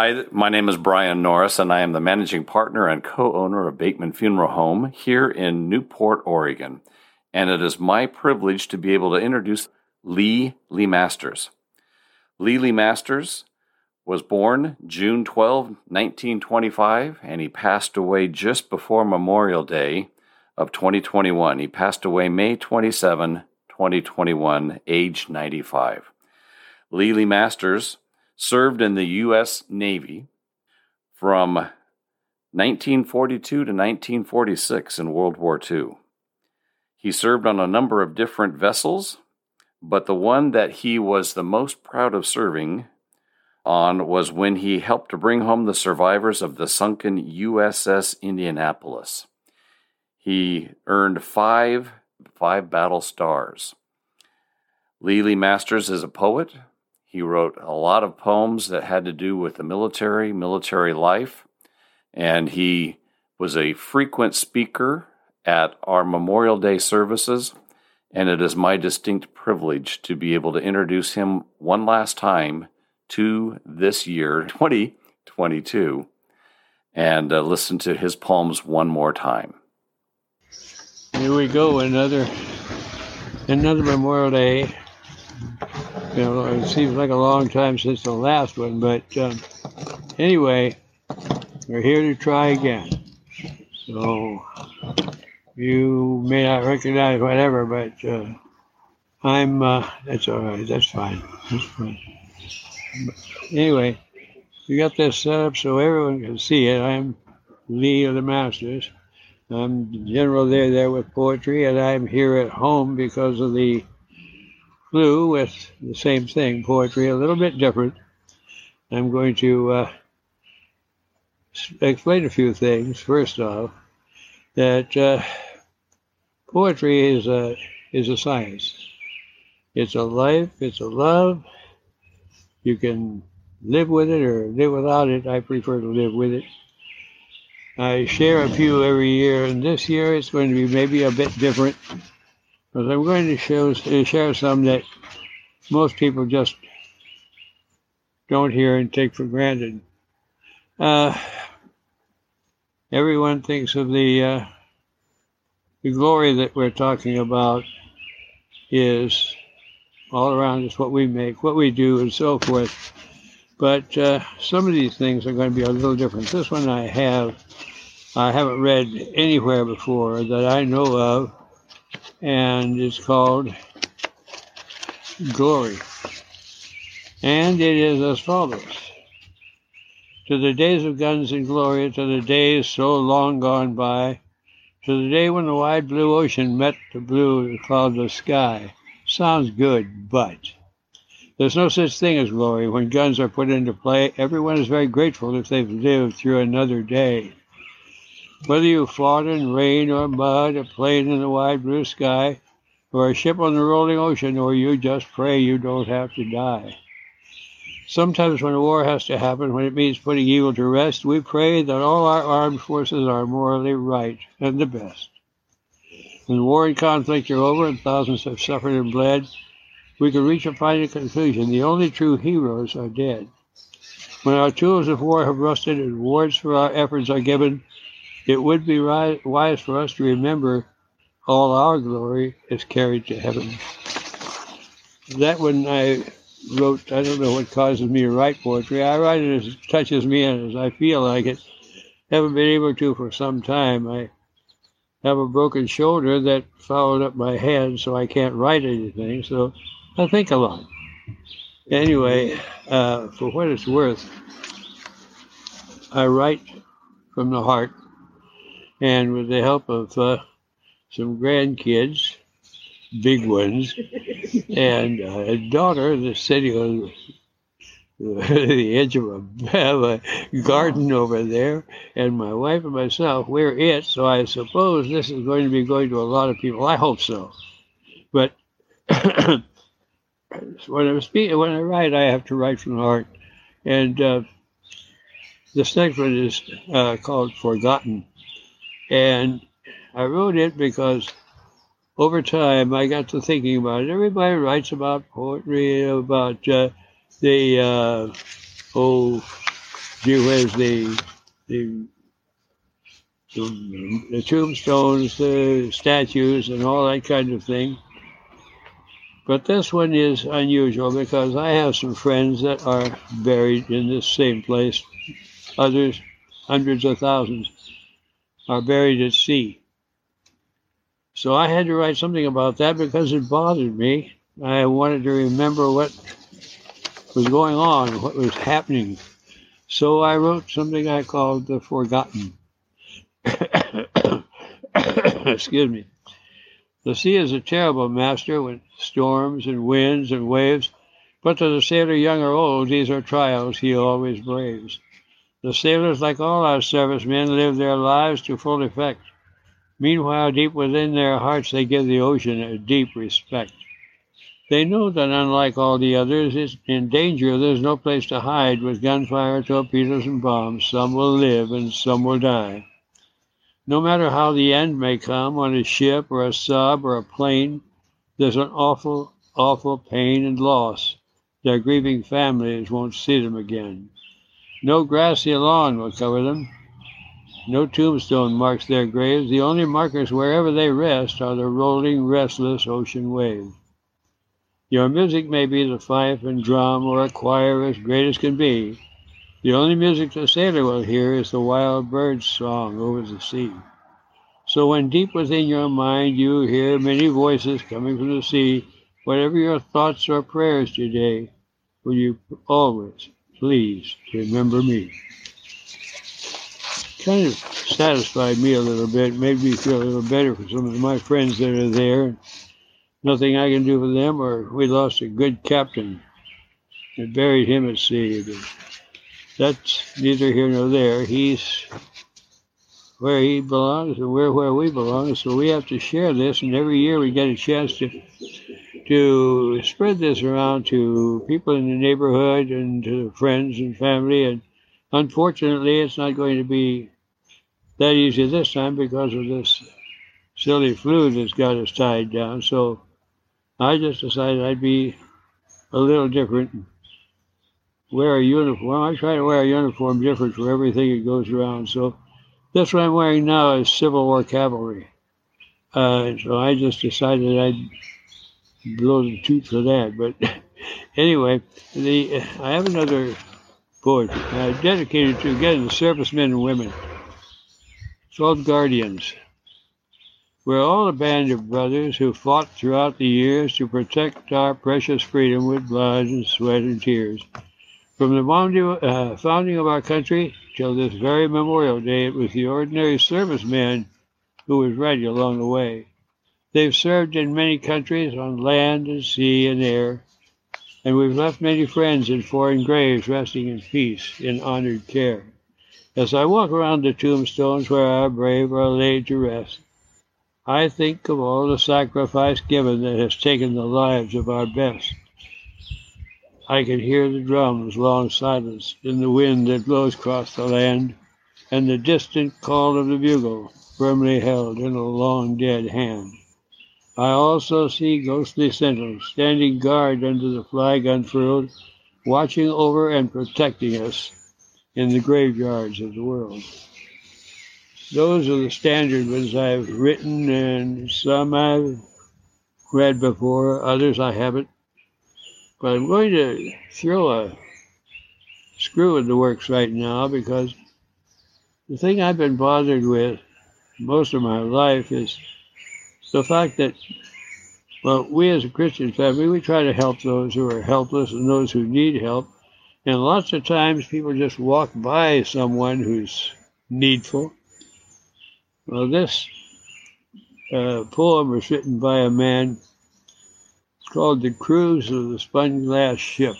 Hi, my name is Brian Norris, and I am the managing partner and co owner of Bateman Funeral Home here in Newport, Oregon. And it is my privilege to be able to introduce Lee LeMasters. Lee LeMasters was born June 12, 1925, and he passed away just before Memorial Day of 2021. He passed away May 27, 2021, age 95. Lee LeMasters served in the U.S. Navy from 1942 to 1946 in World War II. He served on a number of different vessels, but the one that he was the most proud of serving on was when he helped to bring home the survivors of the sunken USS Indianapolis. He earned five, five battle stars. LeMasters is a poet, he wrote a lot of poems that had to do with the military, military life, and he was a frequent speaker at our Memorial Day services. And it is my distinct privilege to be able to introduce him one last time to this year, 2022, and uh, listen to his poems one more time. Here we go, another another Memorial Day you know, it seems like a long time since the last one, but um, anyway, we're here to try again. So you may not recognize whatever, but uh, I'm. Uh, that's all right. That's fine. That's fine. Anyway, we got this set up so everyone can see it. I'm Lee of the Masters. I'm general there there with poetry, and I'm here at home because of the flu with the same thing, poetry, a little bit different. I'm going to uh, explain a few things. First off, that uh, poetry is a is a science. It's a life. It's a love. You can live with it or live without it. I prefer to live with it. I share a few every year, and this year it's going to be maybe a bit different because I'm going to show, share some that most people just don't hear and take for granted. Uh, everyone thinks of the uh, the glory that we're talking about is all around us, what we make, what we do, and so forth. But uh, some of these things are going to be a little different. This one I have, I haven't read anywhere before that I know of and it's called Glory. And it is as follows To the days of guns and glory, to the days so long gone by, to the day when the wide blue ocean met the blue cloudless sky. Sounds good, but there's no such thing as glory. When guns are put into play, everyone is very grateful if they've lived through another day. Whether you fought in rain or mud, a plane in the wide blue sky, or a ship on the rolling ocean, or you just pray you don't have to die. Sometimes when a war has to happen, when it means putting evil to rest, we pray that all our armed forces are morally right and the best. When war and conflict are over and thousands have suffered and bled, we can reach a final conclusion. The only true heroes are dead. When our tools of war have rusted and rewards for our efforts are given, it would be right, wise for us to remember all our glory is carried to heaven. That when I wrote, I don't know what causes me to write poetry. I write it as it touches me and as I feel like it. Haven't been able to for some time. I have a broken shoulder that followed up my head, so I can't write anything. So I think a lot. Anyway, uh, for what it's worth, I write from the heart and with the help of uh, some grandkids, big ones, and a daughter that's sitting on the edge of a, of a garden over there, and my wife and myself, we're it. So I suppose this is going to be going to a lot of people. I hope so. But when I speak, when I write, I have to write from the heart, and uh, this next one is uh, called "Forgotten," and I wrote it because over time I got to thinking about it. Everybody writes about poetry, about uh, the uh, oh, gee whiz, the the the tombstones, the statues, and all that kind of thing. But this one is unusual because I have some friends that are buried in this same place. Others, hundreds of thousands, are buried at sea. So I had to write something about that because it bothered me. I wanted to remember what was going on, what was happening. So I wrote something I called The Forgotten. Excuse me. The sea is a terrible master with storms and winds and waves, but to the sailor young or old, these are trials he always braves. The sailors, like all our servicemen, live their lives to full effect. Meanwhile, deep within their hearts, they give the ocean a deep respect. They know that unlike all the others, it's in danger. There's no place to hide with gunfire, torpedoes, and bombs. Some will live and some will die. No matter how the end may come on a ship or a sub or a plane, there's an awful, awful pain and loss. Their grieving families won't see them again. No grassy lawn will cover them. No tombstone marks their graves. The only markers wherever they rest are the rolling, restless ocean waves. Your music may be the fife and drum or a choir as great as can be. The only music the sailor will hear is the wild bird's song over the sea. So when deep within your mind you hear many voices coming from the sea, whatever your thoughts or prayers today, will you always please remember me? Kind of satisfied me a little bit, made me feel a little better for some of my friends that are there nothing I can do for them, or we lost a good captain and buried him at sea. That's neither here nor there. He's where he belongs and we're where we belong. So we have to share this, and every year we get a chance to to spread this around to people in the neighborhood and to friends and family. And unfortunately, it's not going to be that easy this time because of this silly flu that's got us tied down. So I just decided I'd be a little different. Wear a uniform. I try to wear a uniform different for everything that goes around. So this what I'm wearing now is Civil War cavalry. Uh, so I just decided I'd blow the toot for that. But anyway, the I have another poetry uh, dedicated to again the servicemen and women. It's called Guardians. We're all a band of brothers who fought throughout the years to protect our precious freedom with blood and sweat and tears. From the uh, founding of our country till this very Memorial Day, it was the ordinary serviceman who was ready along the way. They've served in many countries on land and sea and air, and we've left many friends in foreign graves resting in peace in honored care. As I walk around the tombstones where our brave are laid to rest, I think of all the sacrifice given that has taken the lives of our best. I can hear the drums long silenced in the wind that blows across the land, and the distant call of the bugle firmly held in a long dead hand. I also see ghostly sentinels standing guard under the flag unfurled, watching over and protecting us in the graveyards of the world those are the standard ones I've written, and some I've read before, others I haven't. But I'm going to throw a screw in the works right now because the thing I've been bothered with most of my life is the fact that, well, we as a Christian family, we try to help those who are helpless and those who need help. And lots of times people just walk by someone who's needful well, this uh, poem was written by a man It's called The Cruise of the Spun Glass Ship.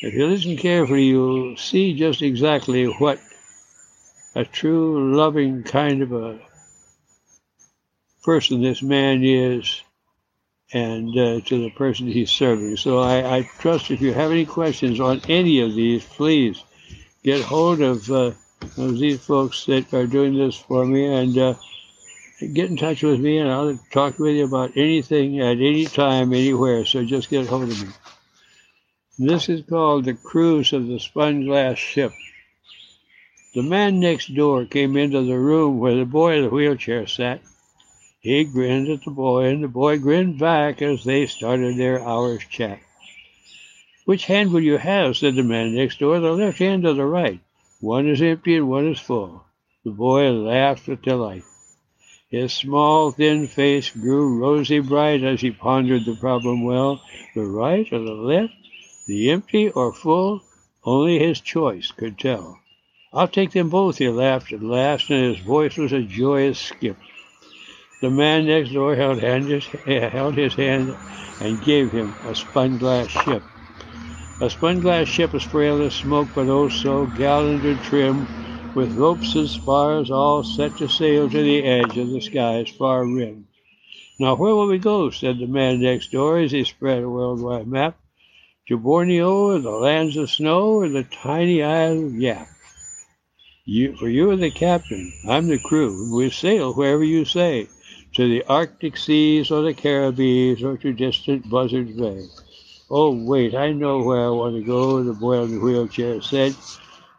If you listen carefully, you'll see just exactly what a true, loving kind of a person this man is and uh, to the person he's serving. So I, I, trust if you have any questions on any of these, please get hold of, uh, of these folks that are doing this for me and uh, get in touch with me and I'll talk with you about anything at any time, anywhere. So just get hold of me. This is called the cruise of the spun glass ship. The man next door came into the room where the boy in the wheelchair sat. He grinned at the boy, and the boy grinned back as they started their hour's chat. Which hand will you have? said the man next door, the left hand or the right? One is empty and one is full. The boy laughed with delight. His small, thin face grew rosy bright as he pondered the problem well. The right or the left? The empty or full? Only his choice could tell. I'll take them both, he laughed at last, and his voice was a joyous skip. The man next door held, his, held his hand and gave him a spun glass ship. A spun glass ship is frail as smoke, but oh so gallant and trim, with ropes and spars all set to sail to the edge of the sky's far rim. Now where will we go? said the man next door as he spread a worldwide map. To Borneo or the lands of snow or the tiny isle of Yap. You, for you are the captain, I'm the crew. We sail wherever you say, to the Arctic seas or the Caribbees or to distant Buzzards Bay. Oh, wait, I know where I want to go, the boy in the wheelchair said.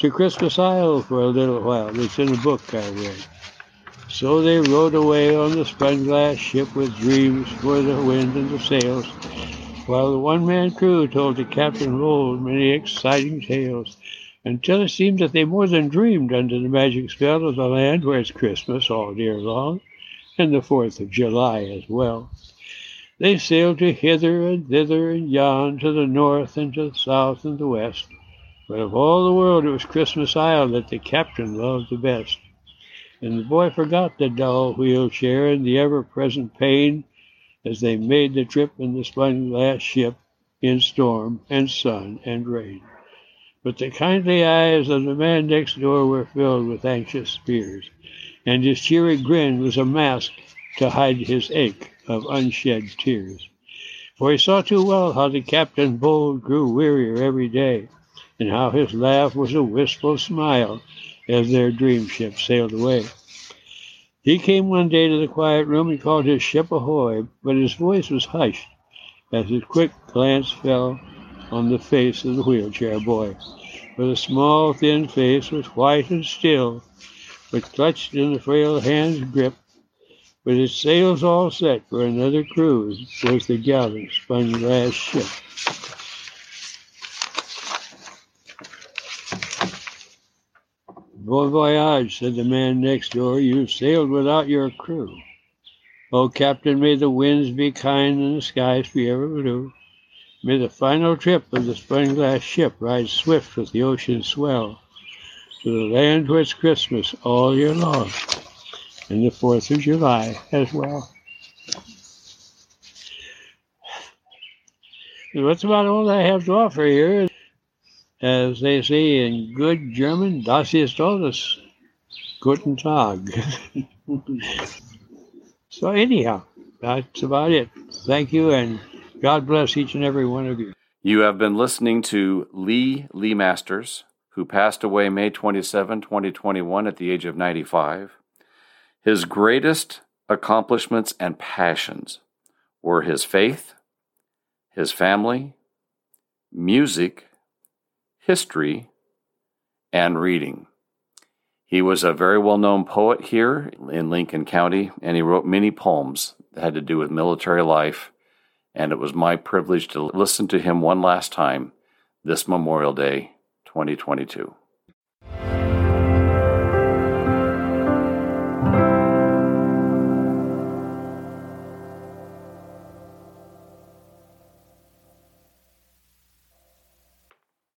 To Christmas Isle for a little while. It's in a book I read. So they rowed away on the spun glass ship with dreams for the wind and the sails, while the one-man crew told the captain old many exciting tales until it seemed that they more than dreamed under the magic spell of the land where it's Christmas all year long, and the Fourth of July as well. They sailed to hither and thither and yon, to the north and to the south and the west. But of all the world, it was Christmas Isle that the captain loved the best. And the boy forgot the dull wheelchair and the ever-present pain as they made the trip in the splendid last ship in storm and sun and rain. But the kindly eyes of the man next door were filled with anxious fears, and his cheery grin was a mask to hide his ache of unshed tears. For he saw too well how the captain bold grew wearier every day, and how his laugh was a wistful smile as their dream ship sailed away. He came one day to the quiet room and called his ship ahoy, but his voice was hushed as his quick glance fell on the face of the wheelchair boy. For the small, thin face was white and still, but clutched in the frail hand's grip. With its sails all set for another cruise was the gallant spun glass ship. Bon voyage, said the man next door. You've sailed without your crew. Oh, Captain, may the winds be kind and the skies be ever blue. May the final trip of the spun glass ship ride swift with the ocean swell to the land where it's Christmas all year long, and the 4th of July as well. that's about all I have to offer here. As they say in good German, das ist alles. Guten Tag. so anyhow, that's about it. Thank you and God bless each and every one of you. You have been listening to Lee LeMasters, who passed away May 27, 2021, at the age of 95. His greatest accomplishments and passions were his faith, his family, music, history, and reading. He was a very well known poet here in Lincoln County, and he wrote many poems that had to do with military life and it was my privilege to listen to him one last time this Memorial Day 2022.